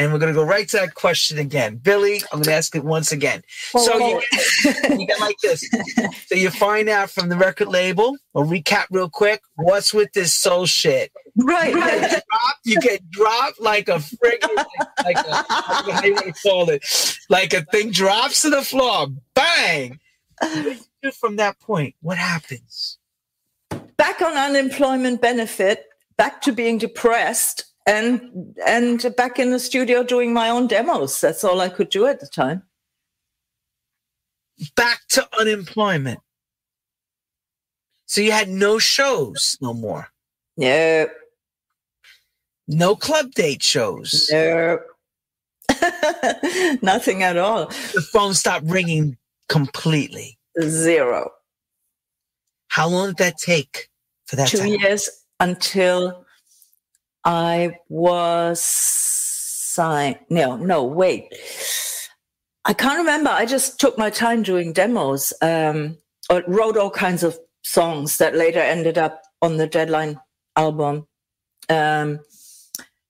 and we're going to go right to that question again. Billie, I'm going to ask it once again. so you, get, you like this. So you find out from the record label, I'll recap real quick. What's with this soul shit? Right, You right. get dropped, you get dropped like a friggin' like, like a, how you call it. Like a thing drops to the floor. Bang. What do you do From that point, what happens? Back on unemployment benefit, back to being depressed, and and back in the studio doing my own demos. That's all I could do at the time. Back to unemployment. So you had no shows no more. No, No club date shows. no, nothing at all. The phone stopped ringing completely. Zero. How long did that take for that Two happen? years until I was signed. No, no, wait. I can't remember. I just took my time doing demos. Um, wrote all kinds of songs that later ended up on the Deadline album. Um,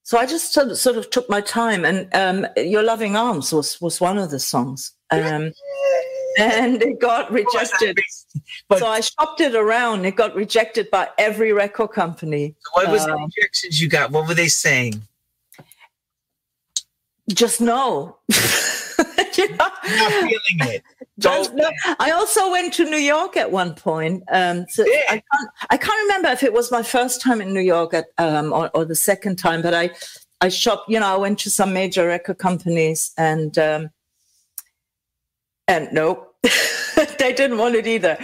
so I just sort of, sort of took my time, and um, "Your Loving Arms" was was one of the songs, um, and it got rejected. So I shopped it around. It got rejected by every record company. what was the um, rejections you got? What were they saying? Just no. You know? Not feeling it. Just Don't- no. I also went to New York at one point. Um, so Yeah. I can't. I can't remember if it was my first time in New York at, um, or, or the second time, but I, I shopped. You know, I went to some major record companies, and um, and nope, they didn't want it either.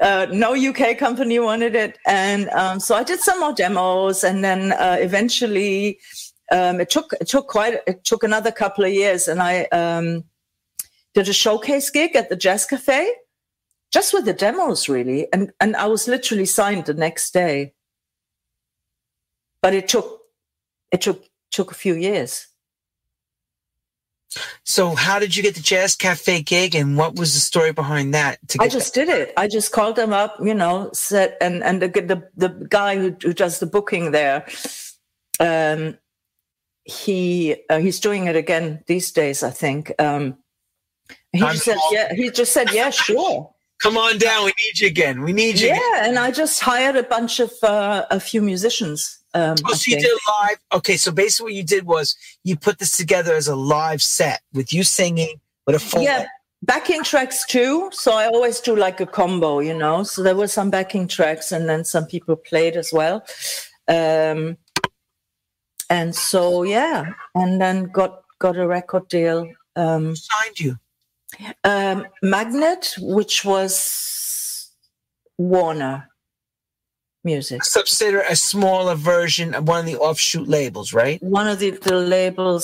Uh, no UK company wanted it, and um, so I did some more demos, and then uh, eventually, um, it took it took quite it took another couple of years, and I um, did a showcase gig at the Jazz Cafe, just with the demos, really, and and I was literally signed the next day. But it took it took took a few years. So how did you get the Jazz Cafe gig and what was the story behind that? I just did it. I just called them up, you know, said, and and the the, the guy who, who does the booking there, um, he uh, he's doing it again these days, I think. Um, he I'm just said, yeah. He just said, yeah, sure, Come on down. We need you again. We need you. yeah. again. And I just hired a bunch of uh, a few musicians. Um, Oh, so you did live. Okay, so basically what you did was you put this together as a live set with you singing with a full. yeah backing tracks too so i always do like a combo you know so there were some backing tracks and then some people played as well um and so yeah and then got got a record deal um Who signed you? um magnet which was warner music A subsidiary, a smaller version of one of the offshoot labels, right? one of the, the labels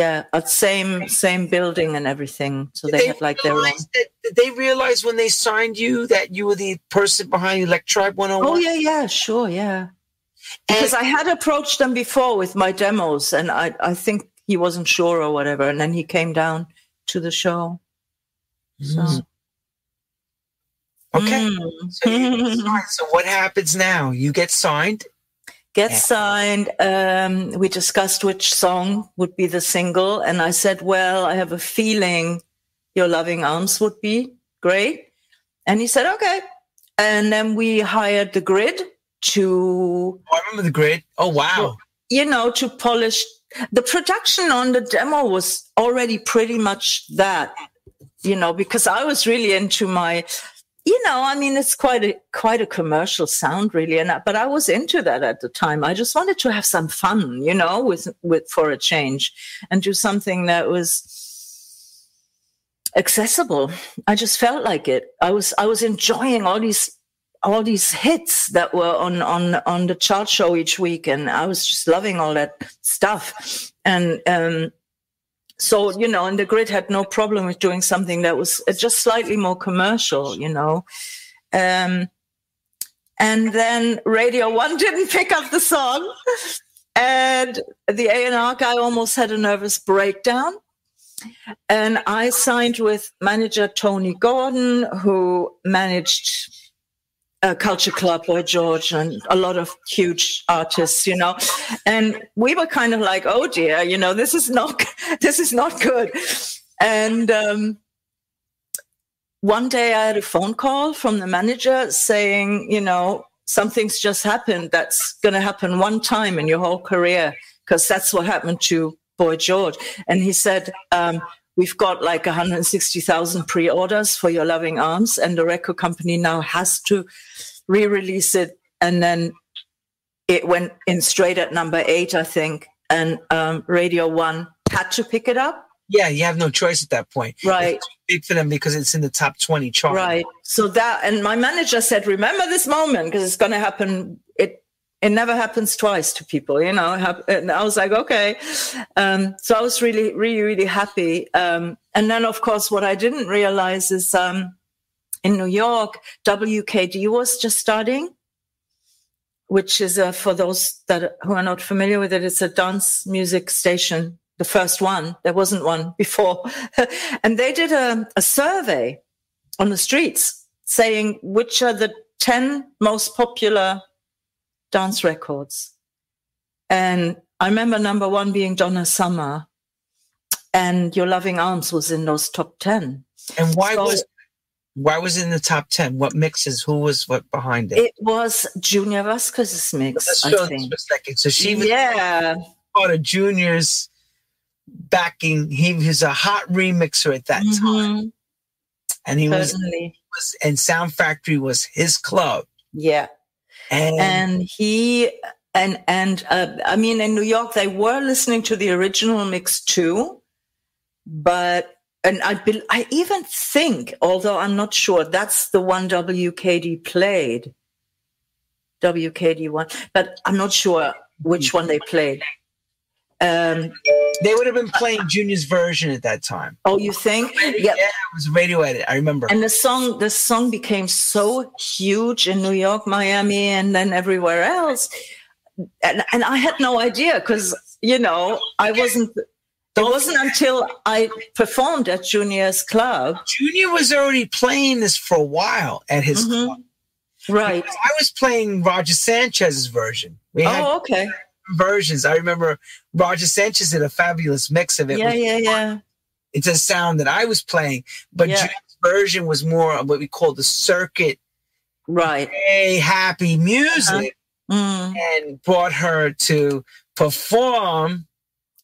yeah at same same building and everything so Did they had like their own that, did they realize when they signed you that you were the person behind Electribe 101? Oh yeah, yeah, sure, yeah. Because I had approached them before with my demos, and I, I think he wasn't sure or whatever, and then he came down to the show. So, Mm. Okay. Mm. So. So what happens now? You get signed. get Yeah. signed. Um, we discussed which song would be the single, and I said, "Well, I have a feeling your loving arms would be great," and he said, "Okay." And then we hired the grid to Oh, I remember the grid. Oh wow. you know, to polish the production on the demo was already pretty much that, you know, because I was really into my, you know, I mean, it's quite a quite a commercial sound, really, and but I was into that at the time. I just wanted to have some fun, you know, with with for a change, and do something that was accessible. I just felt like it. I was I was enjoying all these all these hits that were on on on the chart show each week and i was just loving all that stuff and um so you know and the grid had no problem with doing something that was just slightly more commercial you know. Um and then radio one didn't pick up the song. And the a&r guy almost had a nervous breakdown. And i signed with manager tony gordon who managed uh, Culture Club, Boy George, and a lot of huge artists, you know. And we were kind of like, oh dear, you know, this is not this is not good. And um, one day I had a phone call from the manager saying, you know, something's just happened that's going to happen one time in your whole career because that's what happened to Boy George. And he said, um, We've got like 160,000 pre orders for Your Loving Arms, and the record company now has to re release it. And then it went in straight at number eight, I think. And um, Radio One had to pick it up. Yeah, you have no choice at that point. Right. It's big for them because it's in the top 20 chart. Right. So that, and my manager said, remember this moment because it's going to happen. It it never happens twice to people, you know. And I was like, okay. Um, so I was really, really, really happy. Um, and then, of course, what I didn't realize is um, in New York, WKTU was just starting, which is uh, for those that who are not familiar with it, it's a dance music station. The first one, there wasn't one before, and they did a, a survey on the streets saying which are the ten most popular dance records. And I remember number one being Donna Summer, and Your Loving Arms was in those top ten. And why so, was why was it in the top ten? What mixes? Who was what behind it? It was Junior Vasquez's mix. I think. So she was yeah part of Junior's backing. He was a hot remixer at that mm-hmm. time, and he was, was and Sound Factory was his club. Yeah, and, and he and and uh, I mean in New York they were listening to the original mix too, but and I be, I even think, although I'm not sure, that's the one WKTU played. WKTU one, but I'm not sure which one they played. Um, they would have been playing Junior's version at that time. Oh, you think? Yeah, yeah, it was radio edit. I remember. And the song, the song became so huge in New York, Miami, and then everywhere else. And, and I had no idea because you know I wasn't. It wasn't until I performed at Junior's club. Junior was already playing this for a while at his mm-hmm. club. Right. I was playing Roger Sanchez's version. We oh, okay versions. I remember Roger Sanchez did a fabulous mix of it. Yeah, yeah, yeah. It's a sound that I was playing, but yeah. version was more of what we call the circuit, right? A happy music, uh-huh. mm. and brought her to perform.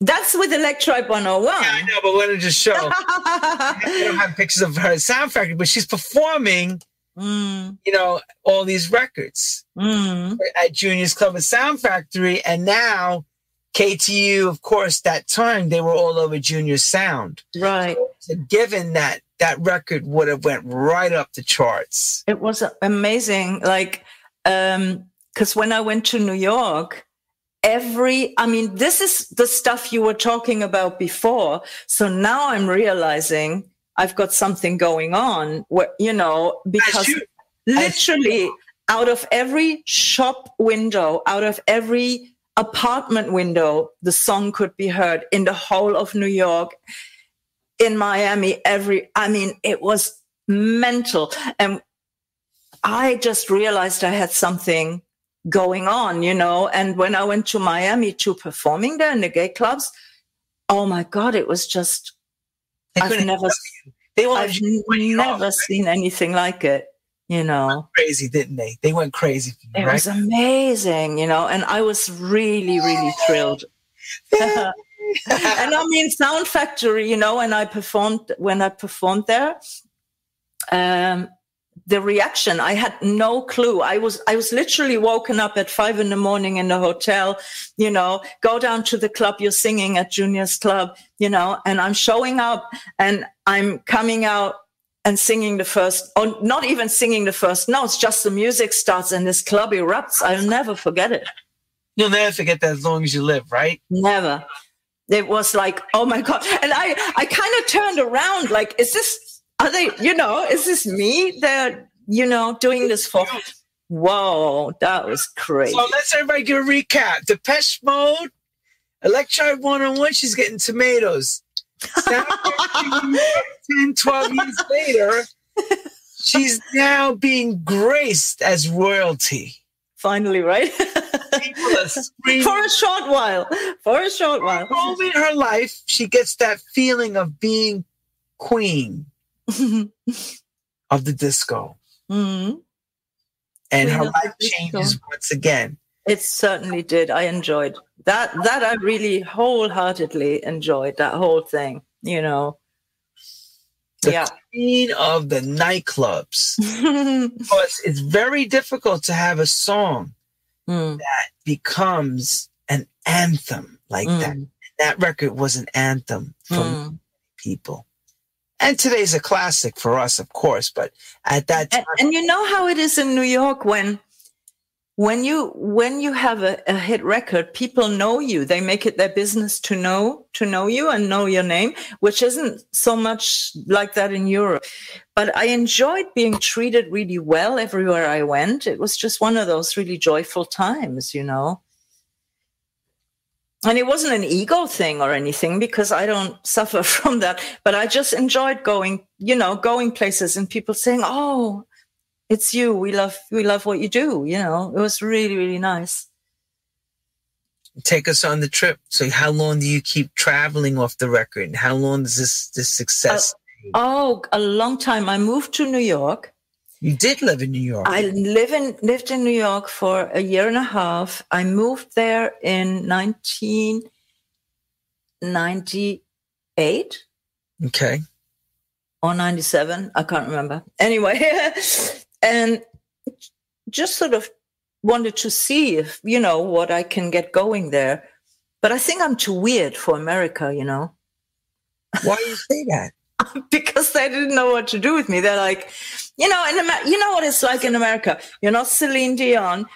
That's with Electribe 101. Yeah, I know, but let me just show. I don't have pictures of her sound factory, but she's performing Mm. you know, all these records mm. at Junior's Club and Sound Factory. And now KTU, of course, that time they were all over Junior's Sound. Right. So given that that record would have went right up the charts. It was amazing. Like, um, because when I went to New York, every i mean this is the stuff you were talking about before so now i'm realizing I've got something going on where, you know, because literally out of every shop window, out of every apartment window, the song could be heard in the whole of New York, in Miami, every, I mean, it was mental. And I just realized I had something going on, you know. And when I went to Miami to performing there in the gay clubs, oh my God, it was just I've never, they I've never off, seen right? anything like it. You know, crazy, didn't they? They went crazy. it right? was amazing, you know, and I was really, really thrilled. and I mean, Sound Factory, you know, and I performed when I performed there. Um, the reaction. I had no clue. I was i was literally woken up at five in the morning in the hotel you know go down to the club you're singing at junior's club you know and i'm showing up and i'm coming out and singing the first or not even singing the first notes just the music starts and this club erupts. I'll never forget it. You'll never forget that as long as you live right? Never. It was like oh my god. And i i kind of turned around like is this are they, you know, is this me they're, you know, doing this for? Whoa, that was crazy. So let's everybody get a recap. The Depeche Mode, Electribe 101, she's getting tomatoes. 10, 12 years later, she's now being graced as royalty. Finally, right? for a short while. For a short while. For in her life, she gets that feeling of being queen of the disco. Mm-hmm. And her life changes once again. It certainly did. I enjoyed that. That I really wholeheartedly enjoyed that whole thing. You know, the yeah. queen of the nightclubs. because it's very difficult to have a song mm. that becomes an anthem like mm. that. That record was an anthem for mm. people. And today's a classic for us, of course, but at that time. And, and you know how it is in New York when when you when you have a, a, hit record people know you. They make it their business to know to know you and know your name which isn't so much like that in europe. But i enjoyed being treated really well everywhere i went. It was just one of those really joyful times you know and it wasn't an ego thing or anything because i don't suffer from that but i just enjoyed going you know going places and people saying oh it's you. We love we love what you do. You know, it was really really nice. Take us on the trip. So, how long do you keep traveling off the record? How long does this this success? Uh, oh, a long time. I moved to New York. You did live in New York. I live in lived in New York for a year and a half. I moved there in 1998. Okay. Or 97, I can't remember. Anyway, and just sort of wanted to see if you know what I can get going there. But I think I'm too weird for America, you know. Why do you say that? because they didn't know what to do with me. They're like, you know, in Amer- you know what it's like in America. You're not Celine Dion,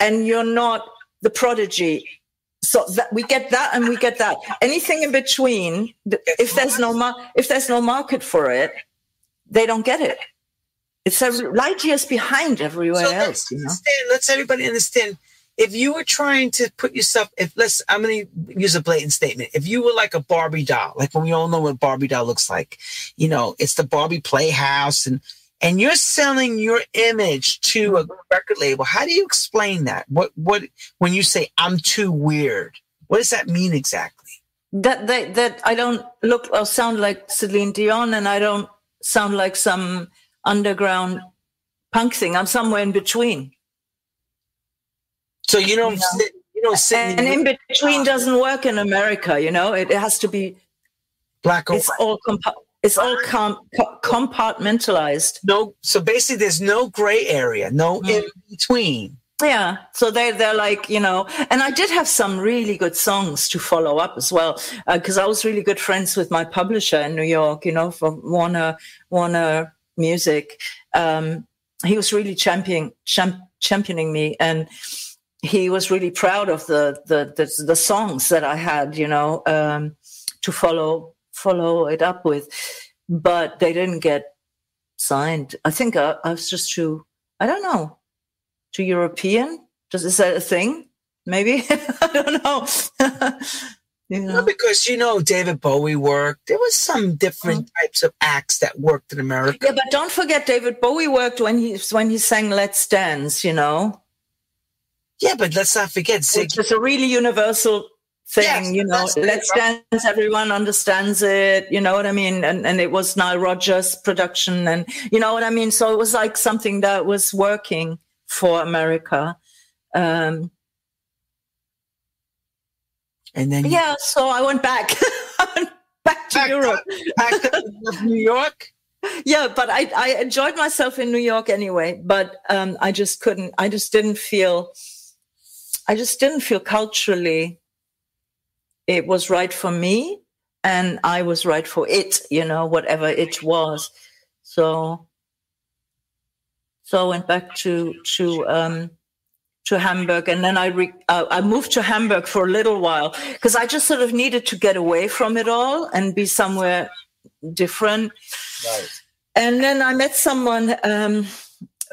and you're not the prodigy. So that we get that, and we get that. Anything in between, if there's no mar- if there's no market for it, they don't get it. It's a light years behind everywhere so else. You know? Let's everybody understand. If you were trying to put yourself, if let's, I'm going to use a blatant statement. If you were like a Barbie doll, like when we all know what Barbie doll looks like, you know, it's the Barbie Playhouse, and and you're selling your image to a record label. How do you explain that? What what when you say I'm too weird? What does that mean exactly? That that that I don't look or sound like Celine Dion, and I don't sound like some underground punk thing. I'm somewhere in between. So you don't, you know? sit, you don't sit. And in, in between doesn't work in America. You know, it, it has to be black or it's white. all compa- it's all com- compartmentalized. No, so basically, there's no gray area, no mm. in between. Yeah, so they they're like you know, and I did have some really good songs to follow up as well because uh, I was really good friends with my publisher in New York. You know, from Warner Warner music, um, he was really championing champ- championing me, and he was really proud of the the the, the songs that I had, you know, um, to follow follow it up with. But they didn't get signed. I think I, I was just too. I don't know. Too European? Does is that a thing? Maybe I don't know. You know? Well, because you know David Bowie worked. There was some different mm-hmm. types of acts that worked in America. Yeah, but don't forget David Bowie worked when he when he sang "Let's Dance." You know. Yeah, but let's not forget Ziggy. It's a really universal thing. Yes, you know, "Let's right? Dance." Everyone understands it. You know what I mean? And and it was Nile Rodgers' production, and you know what I mean. So it was like something that was working for America. Um, and then yeah, so I went back, back to back Europe, back to New York. Yeah, but I I enjoyed myself in New York anyway. But um, I just couldn't. I just didn't feel. I just didn't feel culturally. It was right for me, and I was right for it. You know, whatever it was. So. So I went back to to um, to Hamburg, and then I re- uh, I moved to Hamburg for a little while because I just sort of needed to get away from it all and be somewhere different. Right. And then I met someone um,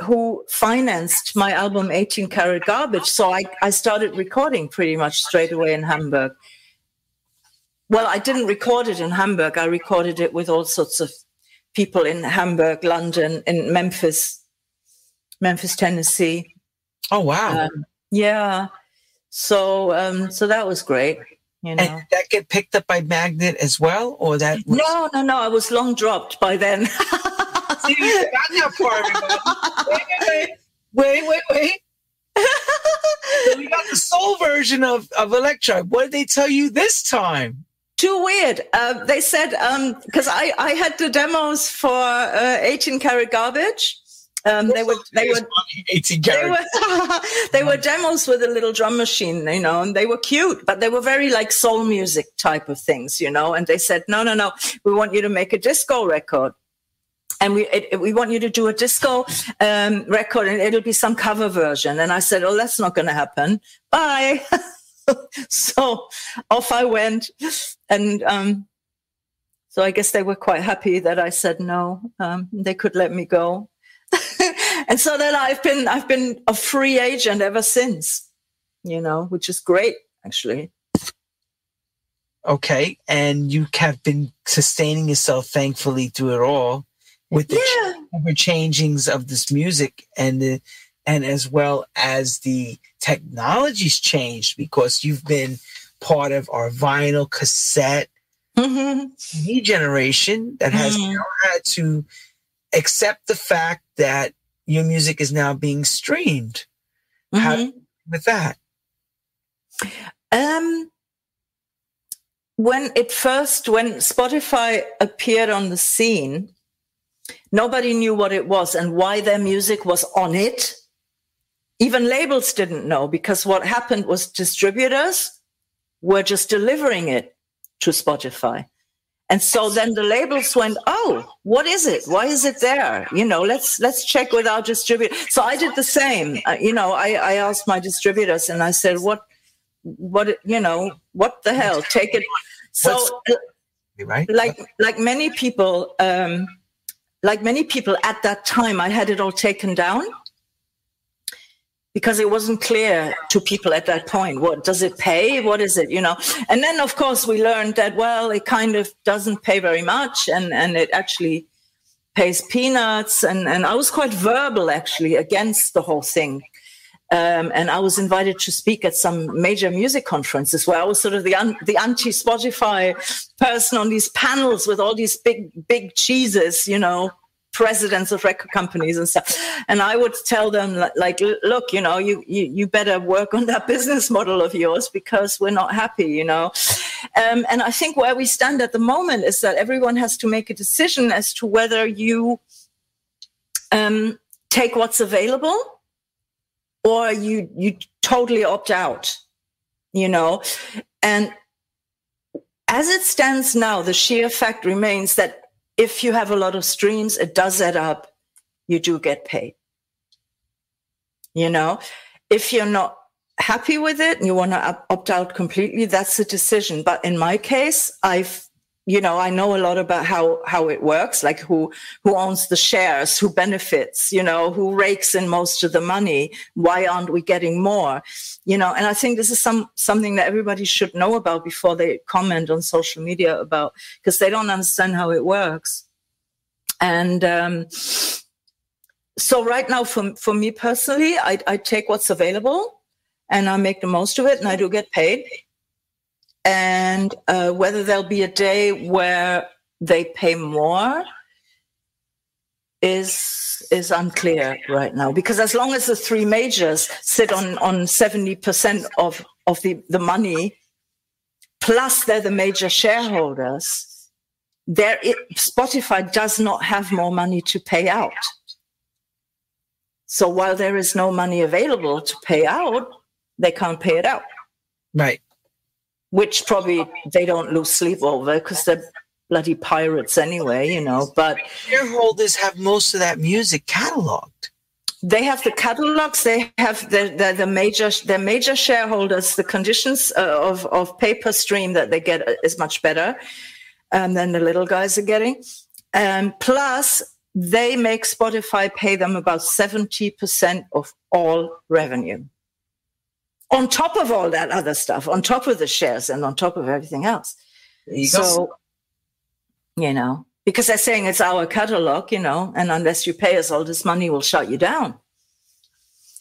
who financed my album 18 Carat Garbage, so I, I started recording pretty much straight away in Hamburg. Well, I didn't record it in Hamburg. I recorded it with all sorts of people in Hamburg, London, in Memphis, Memphis, Tennessee. Oh wow! Um, yeah. So um, so that was great. You know. And that get picked up by Magnet as well, or that? Was... No, no, no. I was long dropped by then. See, you got that part. Wait, wait, wait, wait, wait. so we got the soul version of of Electra. What did they tell you this time? Too weird. Uh, they said because um, I I had the demos for uh, 18 carat garbage. Um, they were they were 18 they were, they were demos with a little drum machine, you know, and they were cute, but they were very like soul music type of things, you know. And they said, no, no, no, we want you to make a disco record and we it, we want you to do a disco um, record and it'll be some cover version. And i said oh that's not going to happen. Bye. So off i went. And um, so i guess they were quite happy that i said no. Um, they could let me go. And so then i've been i've been a free agent ever since you know which is great actually. Okay. And you have been sustaining yourself thankfully through it all with the yeah. ever changings of this music and the and as well as the technology's changed because you've been part of our vinyl cassette mm-hmm. generation that has mm-hmm. now had to accept the fact that your music is now being streamed. Mm-hmm. How with that? Um, when it first, when Spotify appeared on the scene, Nobody knew what it was and why their music was on it. Even labels didn't know because what happened was distributors were just delivering it to Spotify. And so then the labels went, "Oh, what is it? Why is it there? You know, let's let's check with our distributor." So I did the same. Uh, you know, I, I asked my distributors and I said, "What, what? You know, what the hell? Take it." So, right? Like like many people, um, like many people at that time, I had it all taken down because it wasn't clear to people at that point what does it pay? What is it you know? And then of course we learned that well it kind of doesn't pay very much and and it actually pays peanuts. And and i was quite verbal actually against the whole thing. Um, and I was invited to speak at some major music conferences where I was sort of the un- the anti Spotify person on these panels with all these big big cheeses, you know, presidents of record companies and stuff. And I would tell them like, look, you know, you you, you better work on that business model of yours because we're not happy, you know. Um, and I think where we stand at the moment is that everyone has to make a decision as to whether you um, take what's available or you you totally opt out you know and as it stands now the sheer fact remains that if you have a lot of streams it does add up. You do get paid. You know? If you're not happy with it and you want to opt out completely that's a decision. But in my case i've you know i know a lot about how how it works like who who owns the shares who benefits you know who rakes in most of the money. Why aren't we getting more? You know and i think this is some something that everybody should know about before they comment on social media about because they don't understand how it works. And um, so right now for for me personally I, I take what's available and i make the most of it and i do get paid and uh, whether there'll be a day where they pay more is is unclear right now. Because as long as the three majors sit on on 70% of of the the money plus they're the major shareholders there it, spotify does not have more money to pay out. So while there is no money available to pay out they can't pay it out. Right which probably they don't lose sleep over because they're bloody pirates anyway, you know. But shareholders have most of that music cataloged. They have the catalogs. They have the, the, the major their major shareholders. The conditions uh, of of paper stream that they get is much better um, than the little guys are getting. Um, plus, they make Spotify pay them about seventy percent of all revenue on top of all that other stuff, on top of the shares and on top of everything else. You so, you know, because they're saying it's our catalog, you know, and unless you pay us all this money, we'll shut you down.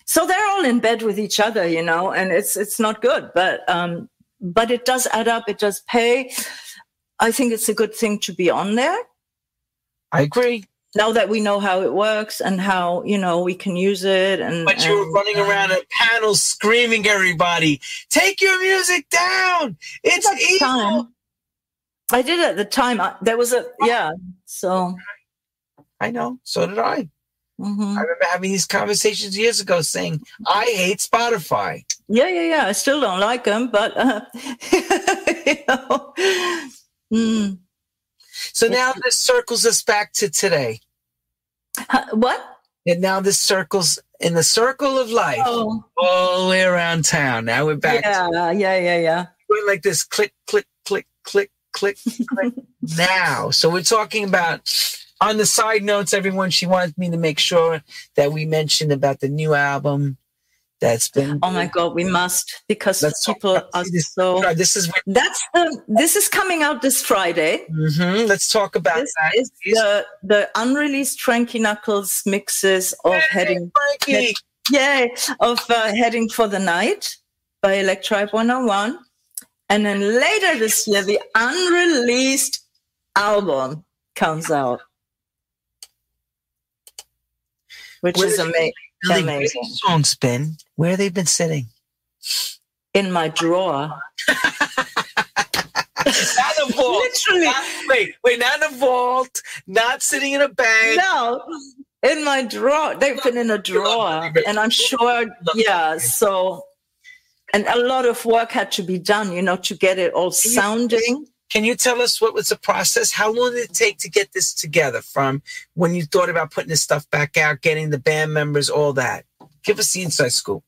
So they're all in bed with each other, you know, and it's it's not good, but um, but it does add up. It does pay. I think it's a good thing to be on there. I agree. Now that we know how it works and how you know we can use it, and but you were running around at panels screaming, "Everybody, take your music down! It's evil." Time. I did at the time. I, there was a yeah. So I know. So did I. Mm-hmm. I remember having these conversations years ago, saying, "I hate Spotify." Yeah, yeah, yeah. I still don't like them, but uh, you know. Mm. So now this circles us back to today. What? And now this circles in the circle of life oh. all the way around town. Now we're back. Yeah, to, yeah, yeah, yeah. Going like this: click, click, click, click, click, click. now, so we're talking about. On the side notes, everyone, she wanted me to make sure that we mentioned about the new album that's been oh my god we must because people are this, so this is what, that's the this is coming out this friday. Mm-hmm. let's talk about this that. is the the unreleased frankie knuckles mixes of hey, heading frankie. yeah of uh, heading for the night by electribe 101 and then later this year the unreleased album comes out. Which Where is amazing really Amazing. songs been? Where they've been sitting? In my drawer. not a vault. Literally. Not, wait, wait, not in a vault, not sitting in a bag. No, in my drawer. They've been in a drawer. And I'm sure, yeah, so, and a lot of work had to be done, you know, to get it all sounding. Can you tell us what was the process? How long did it take to get this together from when you thought about putting this stuff back out, getting the band members, all that? Give us the inside scoop.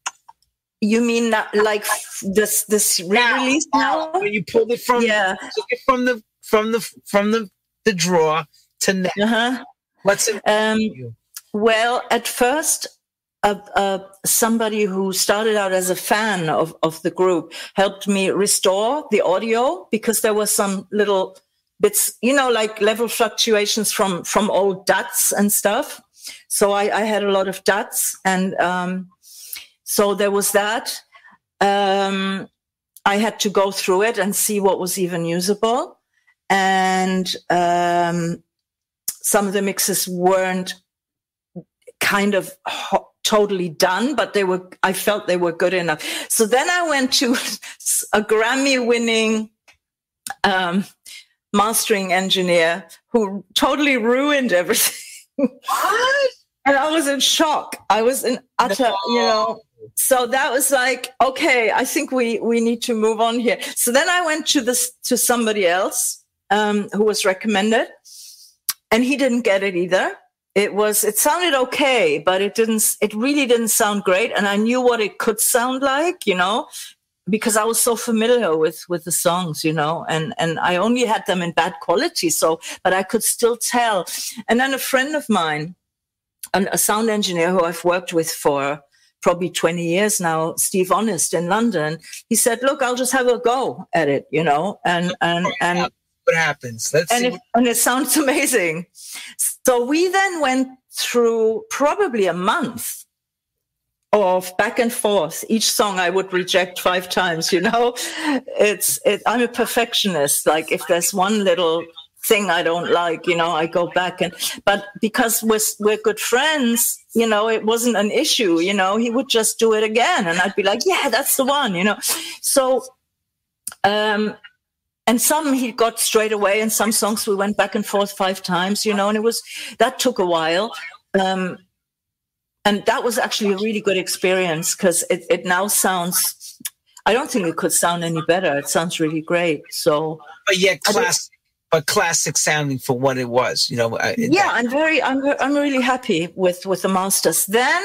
You mean like this this re-release now? When you pulled it from yeah. it from the from the from the the drawer to now. Uh-huh. What's it? Um, well, at first a, somebody who started out as a fan of, of the group helped me restore the audio because there were some little bits, you know, like level fluctuations from, from old DATs and stuff. So I, I had a lot of DATs and, um, so there was that. Um, I had to go through it and see what was even usable. And, um, some of the mixes weren't kind of totally done, but they were, I felt they were good enough. So then I went to a Grammy winning, um, mastering engineer who totally ruined everything. What? and I was in shock. I was in utter, no. you know. So that was like, okay, I think we we need to move on here. So then I went to this to somebody else um, who was recommended, and he didn't get it either it was it sounded okay but it didn't it really didn't sound great. And i knew what it could sound like you know because i was so familiar with with the songs you know and and i only had them in bad quality. So but i could still tell. And then a friend of mine an, a sound engineer who i've worked with for probably 20 years now steve honest in london he said look i'll just have a go at it you know and and and what happens. Let's and, it, and it sounds amazing. So we then went through probably a month of back and forth. Each song I would reject five times. You know, it's it, I'm a perfectionist. Like if there's one little thing I don't like, you know, I go back and but because we're we're good friends, you know, it wasn't an issue. You know, he would just do it again, and I'd be like, yeah, that's the one. You know, so um and some he got straight away and some songs we went back and forth five times you know and it was that took a while. Um, and that was actually a really good experience because it, it now sounds i don't think it could sound any better. It sounds really great so. But yeah classic but classic sounding for what it was you know yeah that- i'm very i'm i'm really happy with with the masters. Then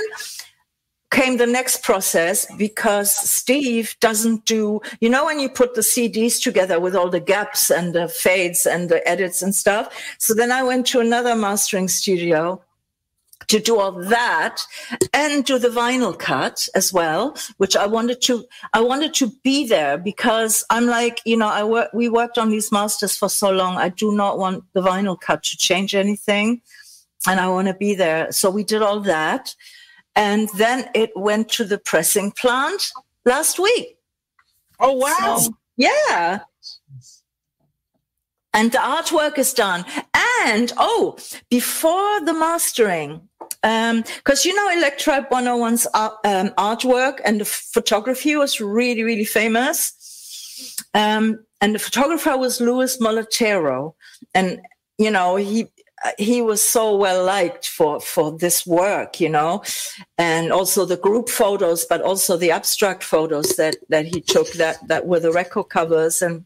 came the next process because Steve doesn't do, you know, when you put the CDs together with all the gaps and the fades and the edits and stuff. So then I went to another mastering studio to do all that and do the vinyl cut as well which i wanted to i wanted to be there because i'm like you know i work we worked on these masters for so long. I do not want the vinyl cut to change anything and i want to be there. So we did all that and then it went to the pressing plant last week oh wow so, yeah and the artwork is done. And oh, before the mastering, because um, you know Electribe 101's art, um, artwork and the photography was really, really famous. Um, and the photographer was Louis Molletero. And, you know, he he was so well liked for for this work you know and also the group photos but also the abstract photos that that he took that that were the record covers and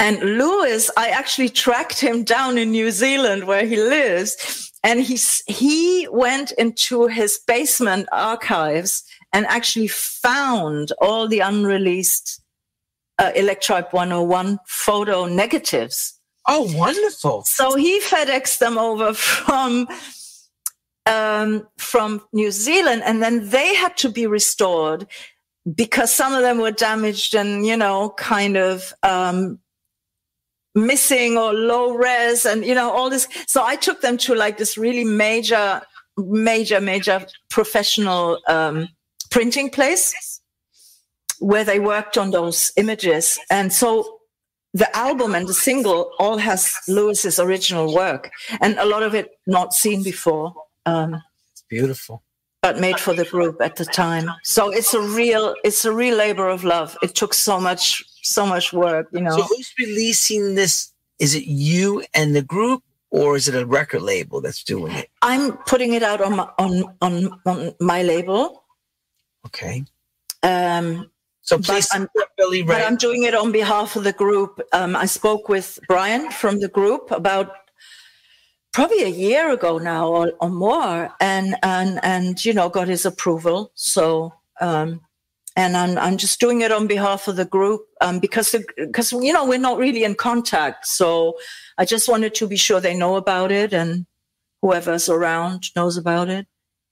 and Louis, I actually tracked him down in New Zealand where he lives. And he, he went into his basement archives and actually found all the unreleased uh, Electribe 101 photo negatives. Oh, wonderful. So he FedExed them over from um, from New Zealand, and then they had to be restored because some of them were damaged and you know kind of um, missing or low res and you know all this so i took them to like this really major major major professional um, printing place where they worked on those images and so the album and the single all has Louis's original work and a lot of it not seen before um, it's beautiful but made for the group at the time so it's a real it's a real labor of love it took so much so much work, you know. So who's releasing this? Is it you and the group, or is it a record label that's doing it? I'm putting it out on my, on on, on my label. Okay. Um, so please, but I'm, Billie but I'm doing it on behalf of the group. Um, I spoke with Brian from the group about probably a year ago now or, or more, and and and you know got his approval. So um, and I'm, I'm just doing it on behalf of the group um, because because you know we're not really in contact so i just wanted to be sure they know about it and whoever's around knows about it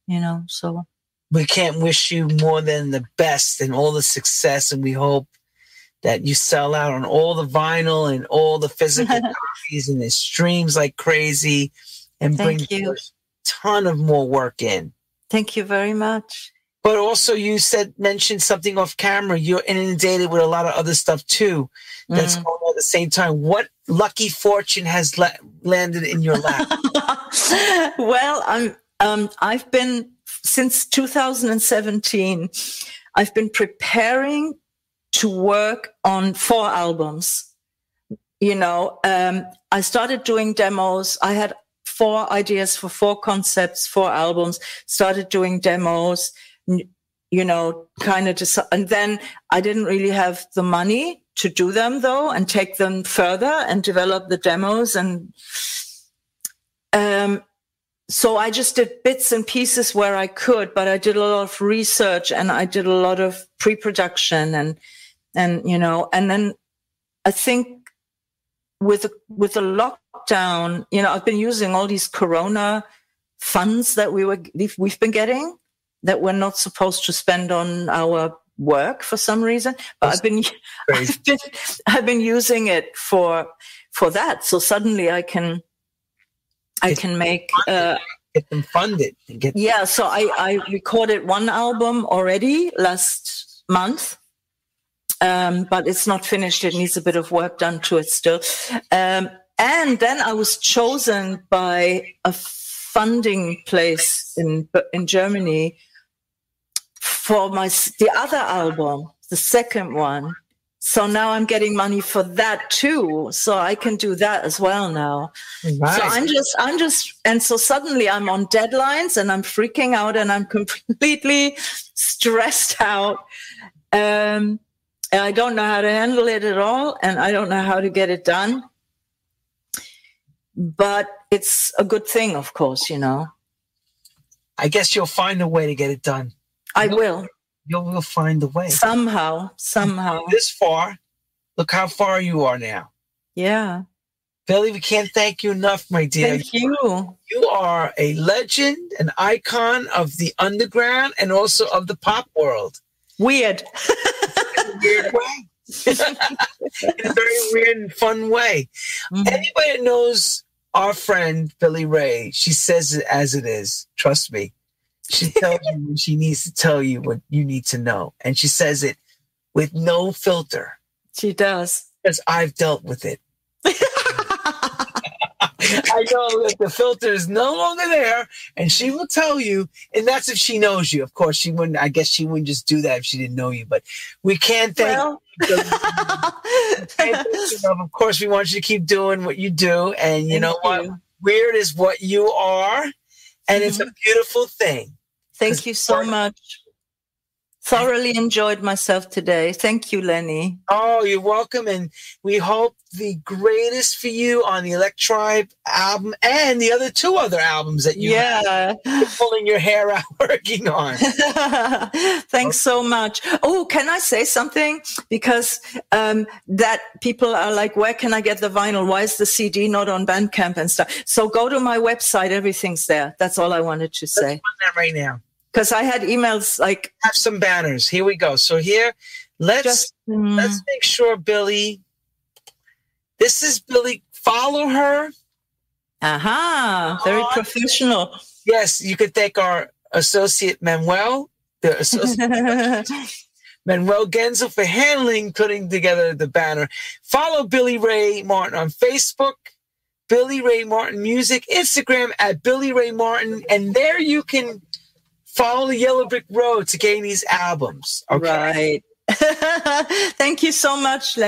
you know so we can't wish you more than the best and all the success and we hope that you sell out on all the vinyl and all the physical copies and it streams like crazy and bring a ton of more work in thank you very much but also you said mentioned something off camera. You're inundated with a lot of other stuff too. That's mm. going on at the same time. What lucky fortune has la- landed in your lap? well, I'm um, I've been since 2017. I've been preparing to work on four albums. You know, um, I started doing demos. I had four ideas for four concepts, four albums. Started doing demos you know, kind of just, and then I didn't really have the money to do them though and take them further and develop the demos. And, um, so I just did bits and pieces where I could, but I did a lot of research and I did a lot of pre-production and, and, you know, and then I think with, with the lockdown, you know, I've been using all these Corona funds that we were, we've been getting that we're not supposed to spend on our work for some reason. But I've been, I've been, I've been using it for for that. So suddenly I can I can make uh, get them funded. Get yeah. So I I recorded one album already last month. Um, but it's not finished. It needs a bit of work done to it still. Um, and then I was chosen by a funding place in in Germany for my the other album, the second one. So now I'm getting money for that too. So I can do that as well now. Right. So I'm just, I'm just, and so suddenly I'm on deadlines and I'm freaking out and I'm completely stressed out. Um, and I don't know how to handle it at all. And I don't know how to get it done. But it's a good thing, of course, you know. I guess you'll find a way to get it done. I will. You'll, you'll find the way. Somehow, somehow. This far, look how far you are now. Yeah. Billie, we can't thank you enough, my dear. Thank you. You are a legend, an icon of the underground and also of the pop world. Weird. weird way. in a very weird and fun way. Mm-hmm. Anybody that knows our friend Billie Ray, she says it as it is. Trust me. She tells you when she needs to tell you what you need to know. And she says it with no filter. She does. Because I've dealt with it. I know that the filter is no longer there, and she will tell you, and that's if she knows you. Of course, she wouldn't. I guess she wouldn't just do that if she didn't know you. But we can't thank. Well. of course, we want you to keep doing what you do, and you thank know you. what? Weird is what you are, and mm-hmm. it's a mm-hmm. beautiful thing. Thank you so much. Thoroughly enjoyed myself today. Thank you, Lenny. Oh, you're welcome. And we hope the greatest for you on the Electribe album and the other two other albums that you yeah. pulling your hair out working on. Thanks so much. Oh, can I say something? Because um, that people are like, where can I get the vinyl? Why is the CD not on Bandcamp and stuff? So go to my website. Everything's there. That's all I wanted to say. right now because I had emails like have some banners. Here we go. So here, let's just, mm. let's make sure Billie. This is Billie. Follow her. Aha! Uh-huh. Very professional. Yes, you could thank our associate Manuel, the associate Manuel Genzel for handling putting together the banner. Follow Billie Ray Martin on Facebook. Billie Ray Martin Music, Instagram at Billie Ray Martin, and there you can follow the yellow brick road to gain these albums. Okay? Right. Thank you so much, Len.